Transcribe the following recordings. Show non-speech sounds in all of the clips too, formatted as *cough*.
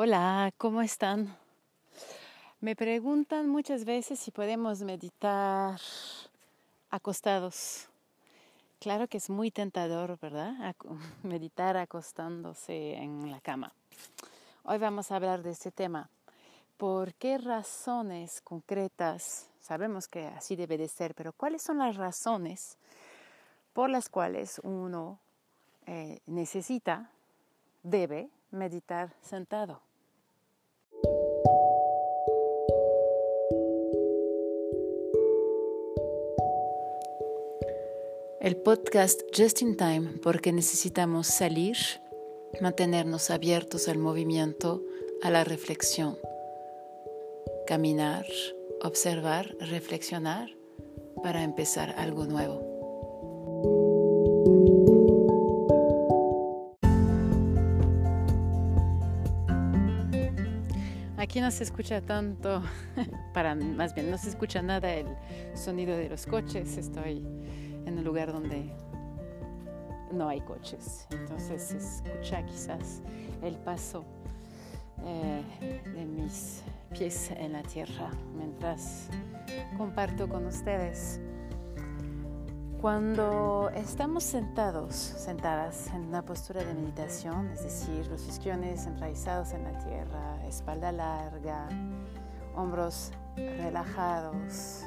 Hola, ¿cómo están? Me preguntan muchas veces si podemos meditar acostados. Claro que es muy tentador, ¿verdad? *laughs* Meditar acostándose en la cama. Hoy vamos a hablar de este tema. ¿Por qué razones concretas? Sabemos que así debe de ser, pero ¿cuáles son las razones por las cuales uno eh, necesita, debe meditar sentado? El podcast Just in Time porque necesitamos salir, mantenernos abiertos al movimiento, a la reflexión, caminar, observar, reflexionar para empezar algo nuevo. Aquí no se escucha tanto, *laughs* para más bien no se escucha nada el sonido de los coches. Estoy en un lugar donde no hay coches. Entonces escucha quizás el paso eh, de mis pies en la tierra mientras comparto con ustedes. Cuando estamos sentados, sentadas en una postura de meditación, es decir, los isquiones enraizados en la tierra, espalda larga, hombros relajados,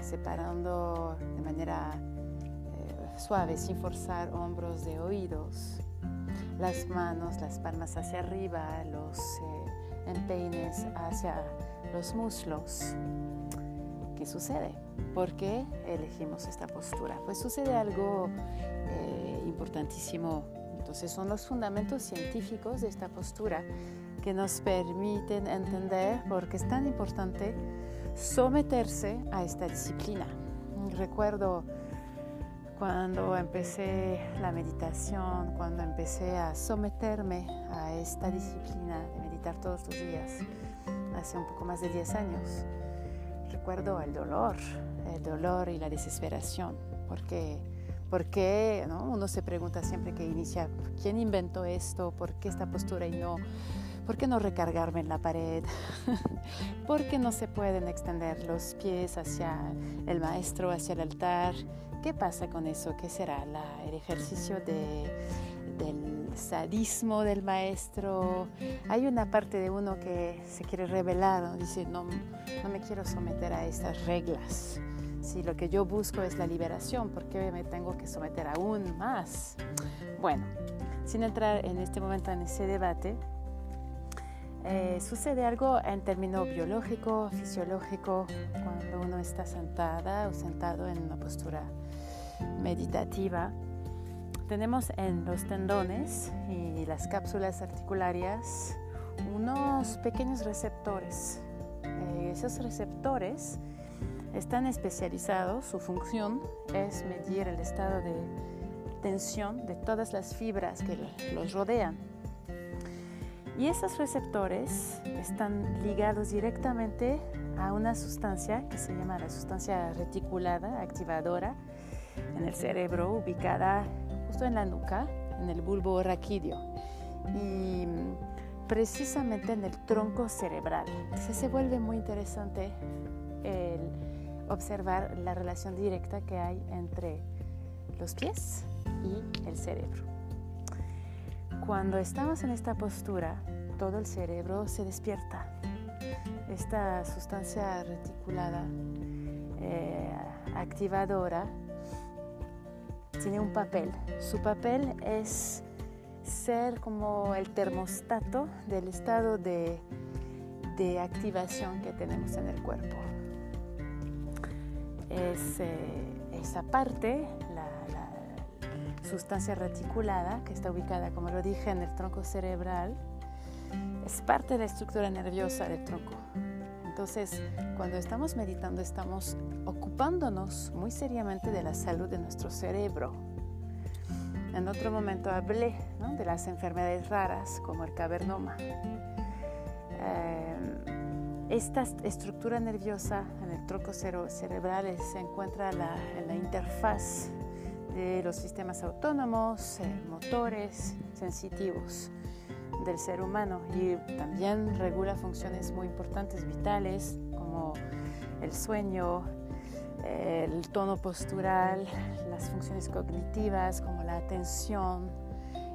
separando de manera eh, suave, sin forzar hombros de oídos, las manos, las palmas hacia arriba, los eh, empeines hacia los muslos. ¿Qué sucede? ¿Por qué elegimos esta postura? Pues sucede algo eh, importantísimo. Entonces son los fundamentos científicos de esta postura que nos permiten entender por qué es tan importante someterse a esta disciplina. Recuerdo cuando empecé la meditación, cuando empecé a someterme a esta disciplina de meditar todos los días, hace un poco más de 10 años, recuerdo el dolor, el dolor y la desesperación, porque, porque ¿no? uno se pregunta siempre que inicia, ¿quién inventó esto? ¿Por qué esta postura y no? ¿Por qué no recargarme en la pared? *laughs* ¿Por qué no se pueden extender los pies hacia el maestro, hacia el altar? ¿Qué pasa con eso? ¿Qué será el ejercicio del sadismo del maestro? Hay una parte de uno que se quiere revelar, dice, no, no me quiero someter a estas reglas. Si lo que yo busco es la liberación, ¿por qué me tengo que someter aún más? Bueno, sin entrar en este momento en ese debate, eh, sucede algo en término biológico, fisiológico, cuando uno está sentada o sentado en una postura meditativa. Tenemos en los tendones y las cápsulas articularias unos pequeños receptores. Eh, esos receptores están especializados, su función es medir el estado de tensión de todas las fibras que los rodean y esos receptores están ligados directamente a una sustancia que se llama la sustancia reticulada activadora en el cerebro, ubicada justo en la nuca, en el bulbo raquídeo y precisamente en el tronco cerebral. Se vuelve muy interesante el observar la relación directa que hay entre los pies y el cerebro. Cuando estamos en esta postura, todo el cerebro se despierta. Esta sustancia reticulada eh, activadora tiene un papel. Su papel es ser como el termostato del estado de, activación que tenemos en el cuerpo. Es, eh, esa parte, sustancia reticulada, que está ubicada, como lo dije, en el tronco cerebral, es parte de la estructura nerviosa del tronco. Entonces, cuando estamos meditando, estamos ocupándonos muy seriamente de la salud de nuestro cerebro. En otro momento hablé de las enfermedades raras como el cavernoma. Eh, esta estructura nerviosa en el tronco cerebral se encuentra en la interfaz de los sistemas autónomos, eh, motores, sensitivos. del ser humano y también regula funciones muy importantes, vitales, como el sueño, el tono postural, las funciones cognitivas como la atención.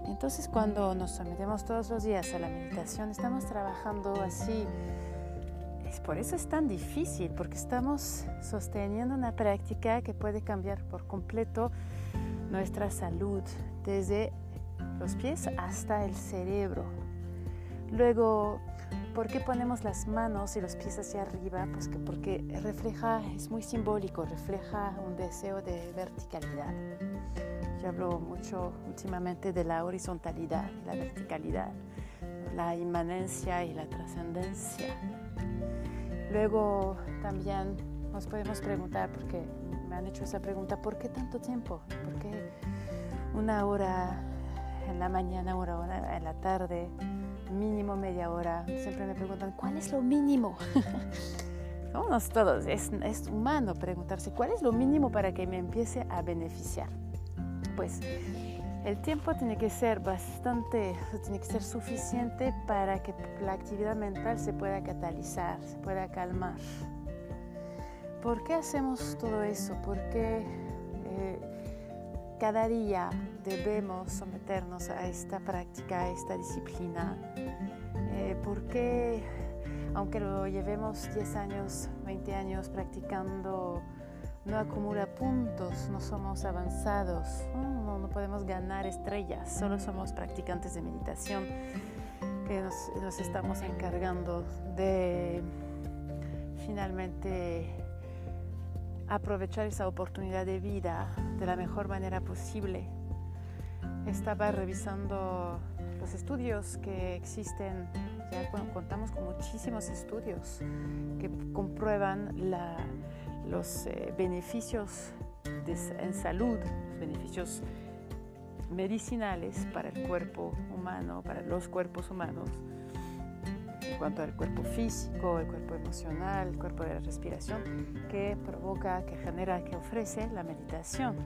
Entonces cuando nos sometemos todos los días a la meditación, estamos trabajando así. Por eso es tan difícil, porque estamos sosteniendo una práctica que puede cambiar por completo nuestra salud, desde los pies hasta el cerebro. Luego, ¿por qué ponemos las manos y los pies hacia arriba? Pues que porque refleja, es muy simbólico, refleja un deseo de verticalidad. Yo hablo mucho últimamente de la horizontalidad y la verticalidad, la inmanencia y la trascendencia. Luego también nos podemos preguntar, porque me han hecho esa pregunta, ¿por qué tanto tiempo? ¿Por qué una hora en la mañana, una hora en la tarde, mínimo media hora? Siempre me preguntan, ¿cuál es lo mínimo? *laughs* Somos todos, es, es humano preguntarse, ¿cuál es lo mínimo para que me empiece a beneficiar? Pues el tiempo tiene que ser bastante, tiene que ser suficiente para que la actividad mental se pueda catalizar, se pueda calmar. ¿Por qué hacemos todo eso? ¿Por qué eh, cada día debemos someternos a esta práctica, a esta disciplina? Eh, ¿Por qué, aunque lo llevemos 10 años, 20 años practicando, no acumula puntos, no somos avanzados, no, podemos ganar estrellas, solo somos practicantes de meditación que nos estamos encargando de finalmente aprovechar esa oportunidad de vida de la mejor manera posible. Estaba revisando los estudios que existen, ya contamos con muchísimos estudios que comprueban los eh, beneficios en salud, los beneficios medicinales para el cuerpo humano, para los cuerpos humanos cuanto al cuerpo físico, el cuerpo emocional, el cuerpo de la respiración, que provoca, que genera, que ofrece la meditación.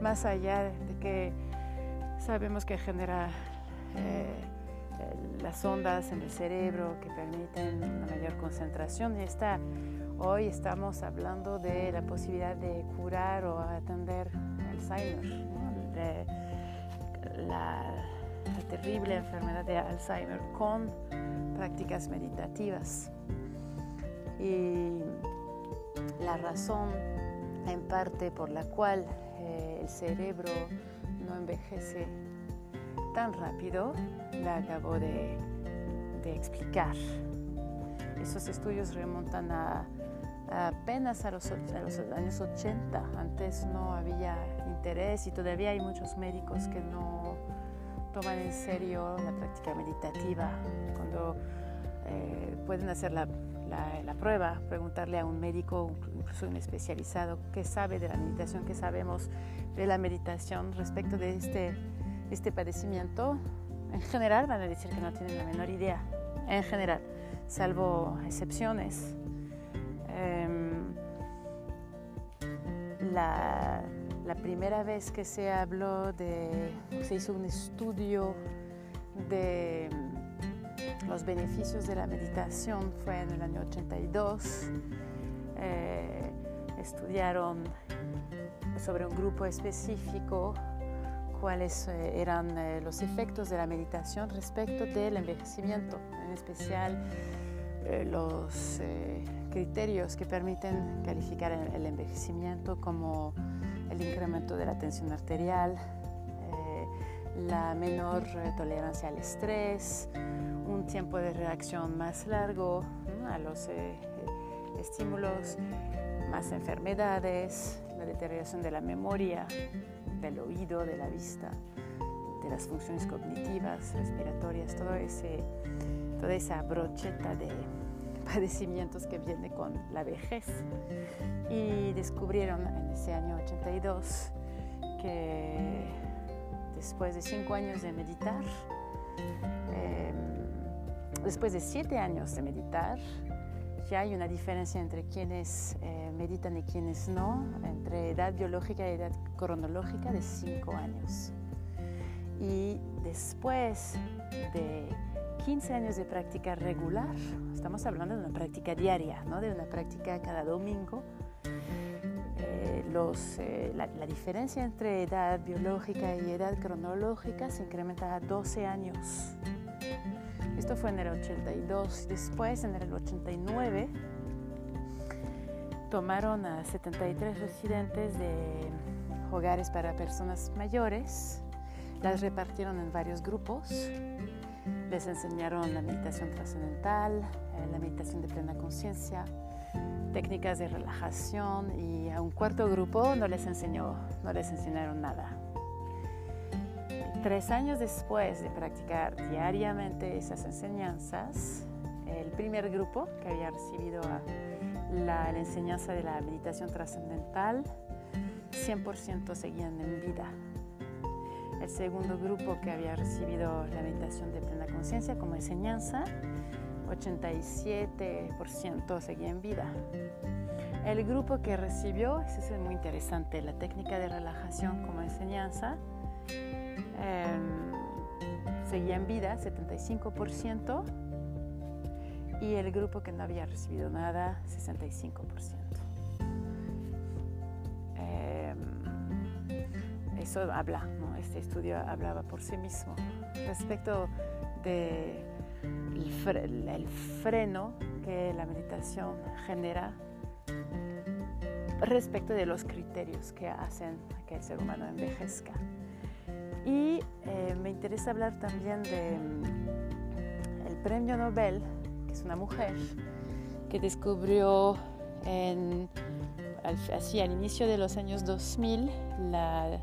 Más allá de que sabemos que genera eh, las ondas en el cerebro que permiten una mayor concentración, y está, hoy estamos hablando de la posibilidad de curar o atender Alzheimer, la, la terrible enfermedad de Alzheimer con prácticas meditativas. Y la razón en parte por la cual eh, el cerebro no envejece tan rápido la acabo de, explicar. Esos estudios remontan a, apenas a los, a los, años 80. Antes no había interés y todavía hay muchos médicos que no toman en serio la práctica meditativa, cuando eh, pueden hacer la, la, prueba, preguntarle a un médico, incluso un especializado, qué sabe de la meditación, qué sabemos de la meditación respecto de este, este padecimiento, en general van a decir que no tienen la menor idea, en general, salvo excepciones. Em, la, la primera vez que se habló de, se hizo un estudio de mm, los beneficios de la meditación fue en el año 82. Eh, estudiaron sobre un grupo específico cuáles eh, eran eh, los efectos de la meditación respecto del envejecimiento, en especial los criterios que permiten calificar el envejecimiento como el incremento de la tensión arterial, eh, la menor tolerancia al estrés, un tiempo de reacción más largo a los eh, estímulos, más enfermedades, la deterioración de la memoria, del oído, de la vista, de las funciones cognitivas, respiratorias, todo ese, toda esa brocheta de padecimientos que viene con la vejez. Y descubrieron en ese año 82 que después de cinco años de meditar, em, después de siete años de meditar, ya hay una diferencia entre quienes eh, meditan y quienes no, entre edad biológica y edad cronológica de cinco años. Y después de 15 años de práctica regular, estamos hablando de una práctica diaria, ¿no? de una práctica cada domingo, eh, los, eh, la, la, diferencia entre edad biológica y edad cronológica se incrementa a 12 años. Esto fue en el 82. Después, en el 89, tomaron a 73 residentes de hogares para personas mayores, las repartieron en varios grupos, les enseñaron la meditación trascendental, eh, la meditación de plena conciencia, técnicas de relajación y a un cuarto grupo no les enseñó, no les enseñaron nada. Tres años después de practicar diariamente esas enseñanzas, el primer grupo que había recibido la, la enseñanza de la meditación trascendental, 100% seguían en vida. El segundo grupo que había recibido la meditación de plena conciencia como enseñanza, 87% seguía en vida. El grupo que recibió, eso es muy interesante, la técnica de relajación como enseñanza, Em, seguía en vida, 75%, y el grupo que no había recibido nada, 65%. Em, eso habla, este estudio hablaba por sí mismo. Respecto de el freno que la meditación genera respecto de los criterios que hacen que el ser humano envejezca. Y eh, me interesa hablar también del mm, premio Nobel, que es una mujer que descubrió en, así al inicio de los años 2000, la,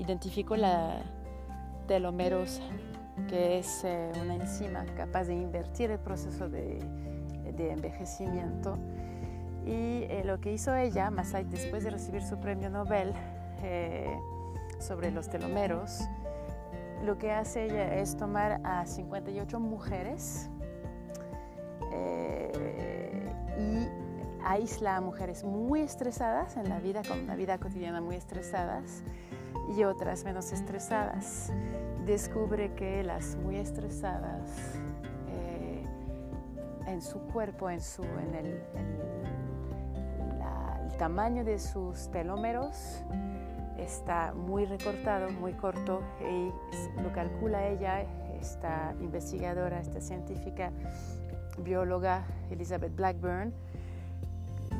identificó la telomerosa, que es eh, una enzima capaz de invertir el proceso de, envejecimiento. Y eh, lo que hizo ella, más después de recibir su premio Nobel, sobre los telomeros, lo que hace ella es tomar a 58 mujeres eh, y aísla a mujeres muy estresadas en la vida, con una vida cotidiana muy estresadas y otras menos estresadas. Descubre que las muy estresadas eh, en su cuerpo, en, su, en el, el tamaño de sus telómeros, está muy recortado, muy corto y lo calcula ella, esta investigadora, esta científica bióloga Elizabeth Blackburn,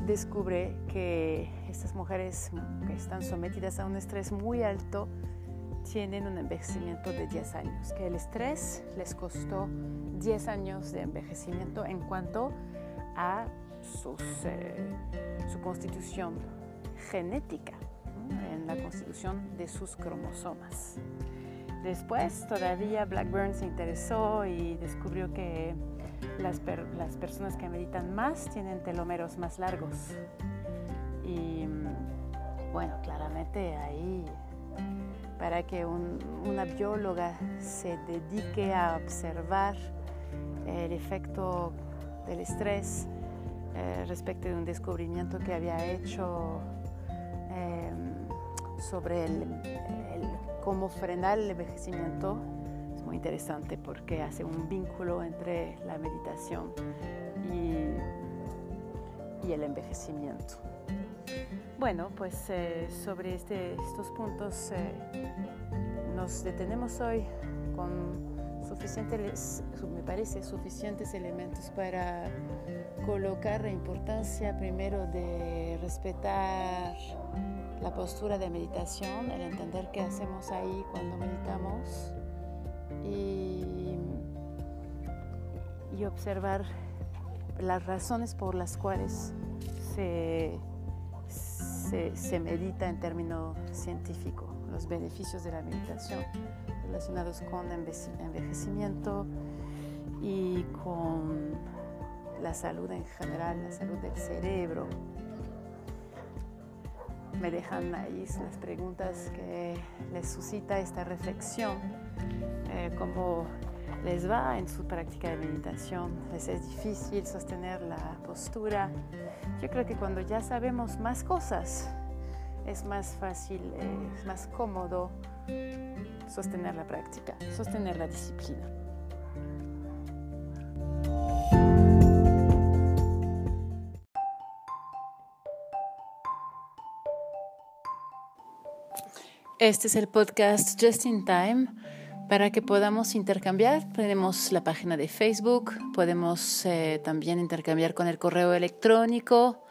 descubre que estas mujeres que están sometidas a un estrés muy alto tienen un envejecimiento de 10 años, que el estrés les costó 10 años de envejecimiento en cuanto a eh, su constitución genética en la constitución de sus cromosomas. Después todavía Blackburn se interesó y descubrió que las, las personas que meditan más tienen telómeros más largos. Y bueno, claramente ahí para que una bióloga se dedique a observar el efecto del estrés eh, respecto de un descubrimiento que había hecho sobre el, cómo frenar el envejecimiento interesante porque hace un vínculo entre la meditación y, el envejecimiento. Bueno, pues eh, sobre este, estos puntos eh, nos detenemos hoy con suficientes, me parece, suficientes elementos para colocar la importancia primero de respetar la postura de meditación, el entender qué hacemos ahí cuando meditamos y, observar las razones por las cuales se, se, medita en término científico, los beneficios de la meditación relacionados con envejecimiento y con la salud en general, la salud del cerebro, me dejan ahí las preguntas que les suscita esta reflexión, eh, cómo les va en su práctica de meditación, les es difícil sostener la postura. Yo creo que cuando ya sabemos más cosas, es más fácil, es más cómodo sostener la práctica, sostener la disciplina. Este es el podcast Just in Time para que podamos intercambiar. Tenemos la página de Facebook, podemos eh, también intercambiar con el correo electrónico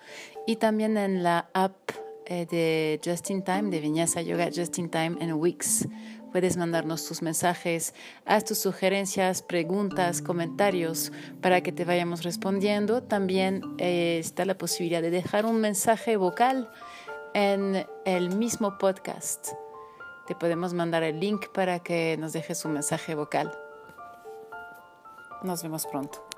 y también en la app eh, de Just in Time, de Viñasa Yoga Just in Time en Wix. Puedes mandarnos tus mensajes, haz tus sugerencias, preguntas, comentarios para que te vayamos respondiendo. También eh, está la posibilidad de dejar un mensaje vocal en el mismo podcast. Te podemos mandar el link para que nos dejes un mensaje vocal. Nos vemos pronto.